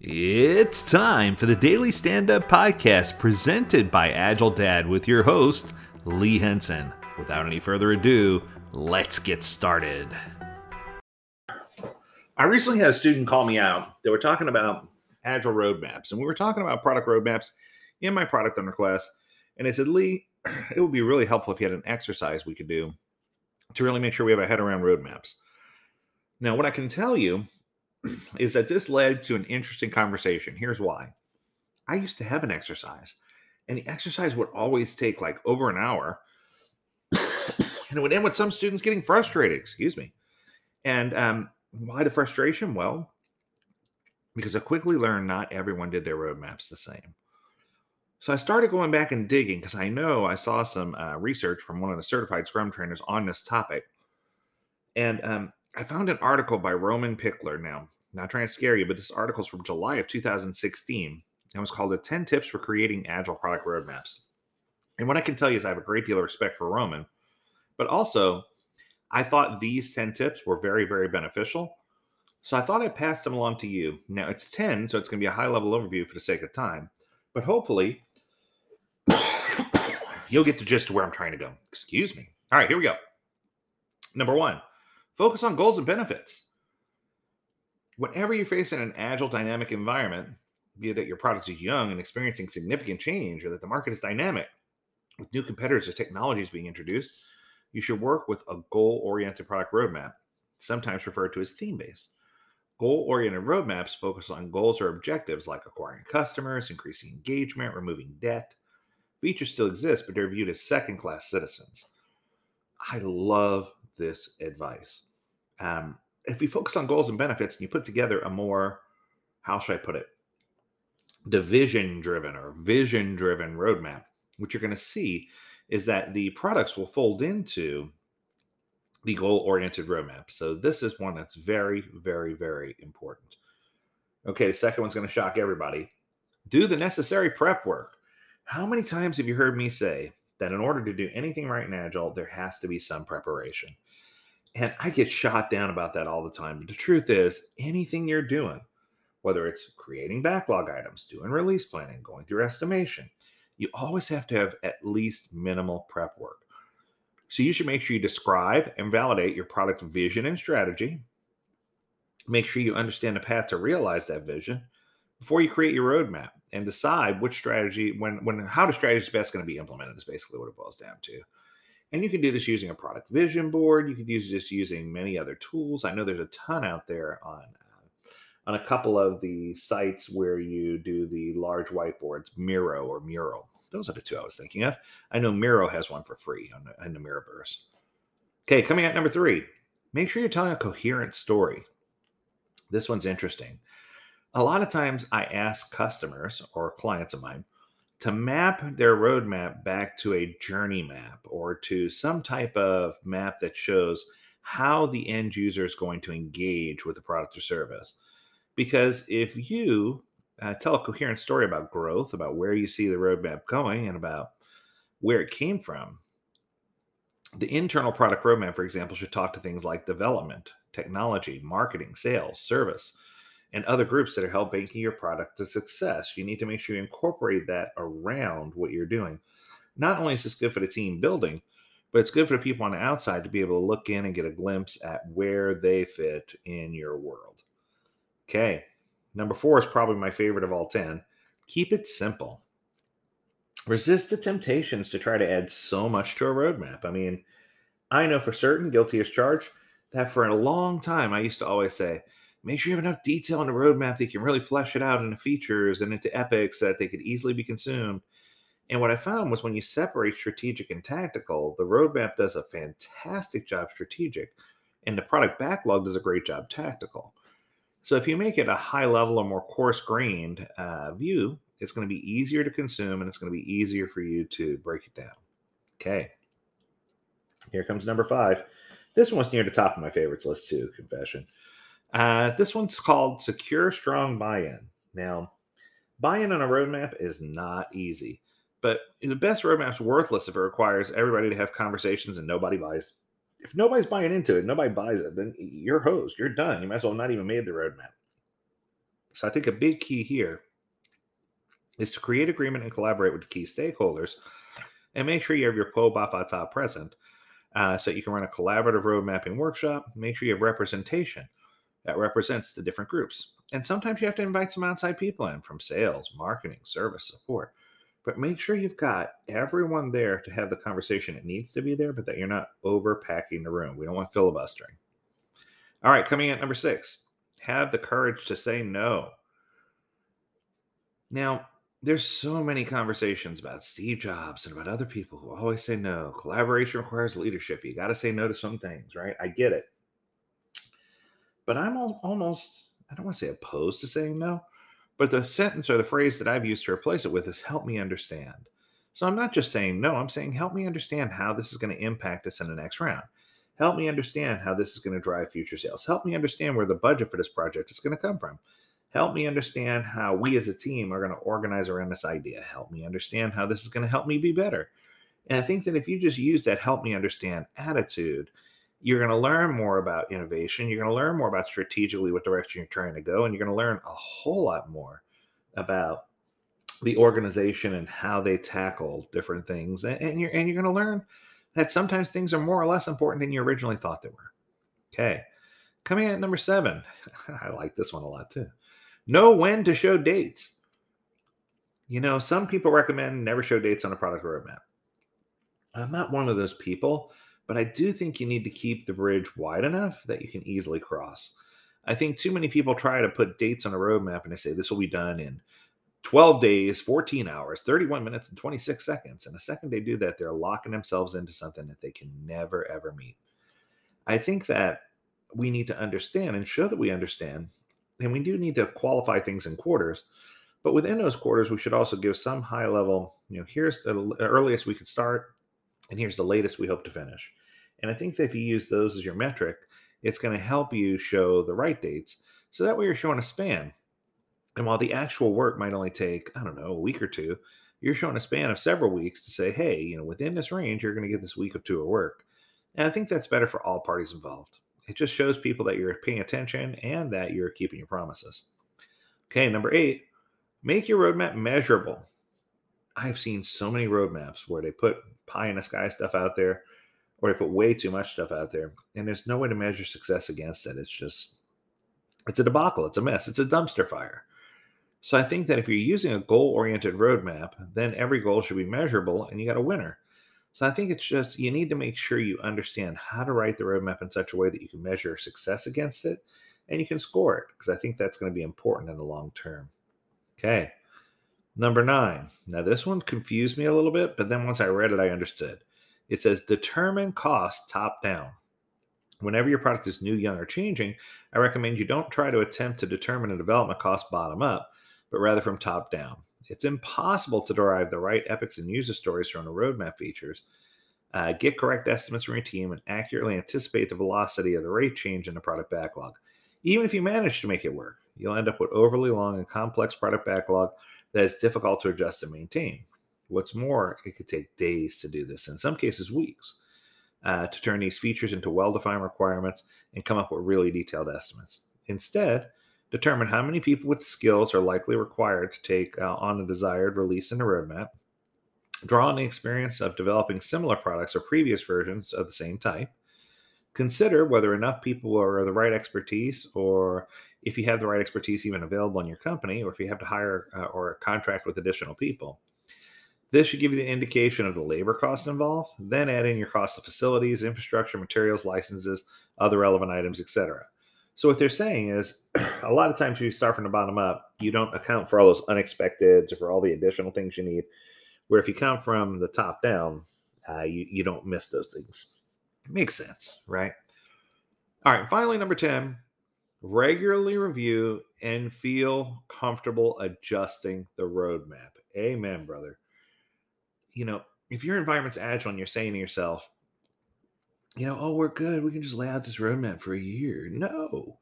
It's time for the Daily Stand Up Podcast presented by Agile Dad with your host, Lee Henson. Without any further ado, let's get started. I recently had a student call me out. They were talking about Agile roadmaps, and we were talking about product roadmaps in my product under class. And they said, Lee, it would be really helpful if you had an exercise we could do to really make sure we have a head around roadmaps. Now, what I can tell you is that this led to an interesting conversation. Here's why. I used to have an exercise, and the exercise would always take like over an hour. and it would end with some students getting frustrated, excuse me. And um, why the frustration? Well, because I quickly learned not everyone did their roadmaps the same. So I started going back and digging because I know I saw some uh, research from one of the certified Scrum trainers on this topic. And um, I found an article by Roman Pichler Now, not trying to scare you, but this article is from July of 2016. It was called the 10 Tips for Creating Agile Product Roadmaps. And what I can tell you is I have a great deal of respect for Roman, but also I thought these 10 tips were very, very beneficial. So I thought I'd pass them along to you. Now it's 10, so it's going to be a high level overview for the sake of time, but hopefully you'll get the gist of where I'm trying to go. Excuse me. All right, here we go. Number one, focus on goals and benefits. Whenever you're facing an agile, dynamic environment, be it that your product is young and experiencing significant change, or that the market is dynamic with new competitors or technologies being introduced, you should work with a goal oriented product roadmap, sometimes referred to as theme based. Goal oriented roadmaps focus on goals or objectives like acquiring customers, increasing engagement, removing debt, Features still exist, but they're viewed as second class citizens. I love this advice. Um, if you focus on goals and benefits and you put together a more, how should I put it, division driven or vision driven roadmap, what you're going to see is that the products will fold into the goal oriented roadmap. So this is one that's very, very, very important. Okay, the second one's going to shock everybody. Do the necessary prep work. How many times have you heard me say that in order to do anything right in Agile, there has to be some preparation? And I get shot down about that all the time. But the truth is, anything you're doing, whether it's creating backlog items, doing release planning, going through estimation, you always have to have at least minimal prep work. So you should make sure you describe and validate your product vision and strategy. Make sure you understand the path to realize that vision before you create your roadmap and decide which strategy when when how the strategy is best going to be implemented is basically what it boils down to and you can do this using a product vision board. You can use this using many other tools. I know there's a ton out there on uh, on a couple of the sites where you do the large whiteboards miro or mural. Those are the two i was thinking of. I know miro has one for free on the, on the okay coming at number three make sure you're telling a coherent story. This one's interesting. A lot of times I ask customers or clients of mine to map their roadmap back to a journey map or to some type of map that shows how the end user is going to engage with the product or service. Because if you uh, tell a coherent story about growth, about where you see the roadmap going, and about where it came from, the internal product roadmap, for example, should talk to things like development, technology, marketing, sales, service and other groups that are helping your product to success. You need to make sure you incorporate that around what you're doing. Not only is this good for the team building, but it's good for the people on the outside to be able to look in and get a glimpse at where they fit in your world. Okay. Number four is probably my favorite of all 10. Keep it simple. Resist the temptations to try to add so much to a roadmap. I mean, I know for certain, guilty as charged, that for a long time I used to always say, make sure you have enough detail in the roadmap that you can really flesh it out into features and into epics that they could easily be consumed. And what I found was when you separate strategic and tactical, the roadmap does a fantastic job strategic, and the product backlog does a great job tactical. So if you make it a high level or more coarse grained uh, view, it's going to be easier to consume and it's going to be easier for you to break it down. Okay. Here comes number five. This one's near the top of my favorites list, too, confession. Uh, this one's called Secure Strong Buy In. Now, buy in on a roadmap is not easy, but the best roadmap's worthless if it requires everybody to have conversations and nobody buys. If nobody's buying into it, nobody buys it, then you're hosed. You're done. You might as well not even made the roadmap. So I think a big key here is to create agreement and collaborate with the key stakeholders and make sure you have your POBAFATA present uh, so you can run a collaborative road mapping workshop. Make sure you have representation that represents the different groups. And sometimes you have to invite some outside people in from sales, marketing, service, support. But make sure you've got everyone there to have the conversation. It needs to be there, but that you're not overpacking the room. We don't want filibustering. All right, coming at number six, have the courage to say no. Now, there's so many conversations about Steve Jobs and about other people who always say no. Collaboration requires leadership. You got to say no to some things, right? I get it. But I'm almost, I don't want to say opposed to saying no, but the sentence or the phrase that I've used to replace it with is help me understand. So I'm not just saying no, I'm saying help me understand how this is going to impact us in the next round. Help me understand how this is going to drive future sales. Help me understand where the budget for this project is going to come from. Help me understand how we as a team are going to organize around this idea. Help me understand how this is going to help me be better. And I think that if you just use that help me understand attitude, you're going to learn more about innovation. You're going to learn more about strategically what direction you're trying to go. And you're going to learn a whole lot more about the organization and how they tackle different things. And you're, and you're going to learn that sometimes things are more or less important than you originally thought they were. Okay. Coming at number seven. I like this one a lot too. Know when to show dates. You know, some people recommend never show dates on a product roadmap. I'm not one of those people, but I do think you need to keep the bridge wide enough that you can easily cross. I think too many people try to put dates on a roadmap and they say this will be done in 12 days, 14 hours, 31 minutes, and 26 seconds. And the second they do that, they're locking themselves into something that they can never, ever meet. I think that we need to understand and show that we understand. And we do need to qualify things in quarters. But within those quarters, we should also give some high level, you know, here's the earliest we could start, and here's the latest we hope to finish. And I think that if you use those as your metric, it's going to help you show the right dates. So that way you're showing a span. And while the actual work might only take, I don't know, a week or two, you're showing a span of several weeks to say, hey, you know, within this range, you're going to get this week of two of work. And I think that's better for all parties involved. It just shows people that you're paying attention and that you're keeping your promises. Okay, number eight, make your roadmap measurable. I've seen so many roadmaps where they put pie in the sky stuff out there or they put way too much stuff out there and there's no way to measure success against it. It's just, it's a debacle. It's a mess. It's a dumpster fire. So I think that if you're using a goal oriented roadmap, then every goal should be measurable and you got a winner. So I think it's just you need to make sure you understand how to write the roadmap in such a way that you can measure success against it and you can score it because I think that's going to be important in the long term. Okay. Number nine. Now, this one confused me a little bit, but then once I read it, I understood. It says determine cost top down. Whenever your product is new, young, or changing, I recommend you don't try to attempt to determine a development cost bottom up but rather from top down. It's impossible to derive the right epics and user stories from the roadmap features, uh, get correct estimates from your team, and accurately anticipate the velocity of the rate change in the product backlog. Even if you manage to make it work, you'll end up with overly long and complex product backlog that is difficult to adjust and maintain. What's more, it could take days to do this, in some cases, weeks, uh, to turn these features into well defined requirements and come up with really detailed estimates. Instead, determine how many people with the skills are likely required to take uh, on a desired release in the roadmap, draw on the experience of developing similar products or previous versions of the same type, consider whether enough people are the right expertise or if you have the right expertise even available in your company or if you have to hire uh, or contract with additional people. This should give you the indication of the labor cost involved. Then add in your cost of facilities, infrastructure, materials, licenses, other relevant items, etc. So what they're saying is, a lot of times you start from the bottom up, you don't account for all those unexpected or for all the additional things you need. Where if you come from the top down, uh, you you don't miss those things. It makes sense, right? All right. Finally, number ten: regularly review and feel comfortable adjusting the roadmap. Amen, brother. You know, if your environment's agile and you're saying to yourself, you know, oh, we're good. We can just lay out this roadmap for a year. No.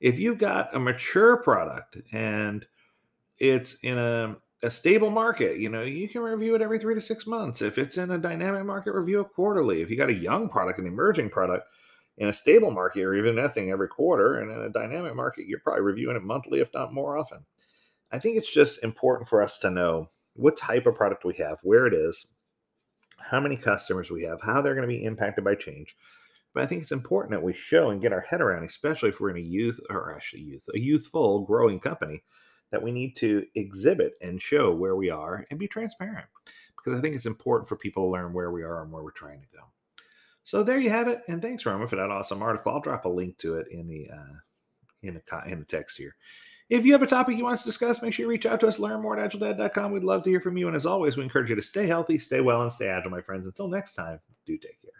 If you've got a mature product and it's in a, a stable market, you know, you can review it every three to six months. If it's in a dynamic market, review it quarterly. If you got a young product, an emerging product, In a stable market, you're even that thing every quarter. And in a dynamic market, you're probably reviewing it monthly, if not more often. I think it's just important for us to know what type of product we have, where it is, how many customers we have, how they're going to be impacted by change. But I think it's important that we show and get our head around, especially if we're in a youth or actually youth, a youthful growing company, that we need to exhibit and show where we are and be transparent. Because I think it's important for people to learn where we are and where we're trying to go. So there you have it. And thanks, Roman, for that awesome article. I'll drop a link to it in the uh, in the in the text here. If you have a topic you want to discuss, make sure you reach out to us, learn more at agiledad.com. We'd love to hear from you. And as always, we encourage you to stay healthy, stay well, and stay agile, my friends. Until next time, do take care.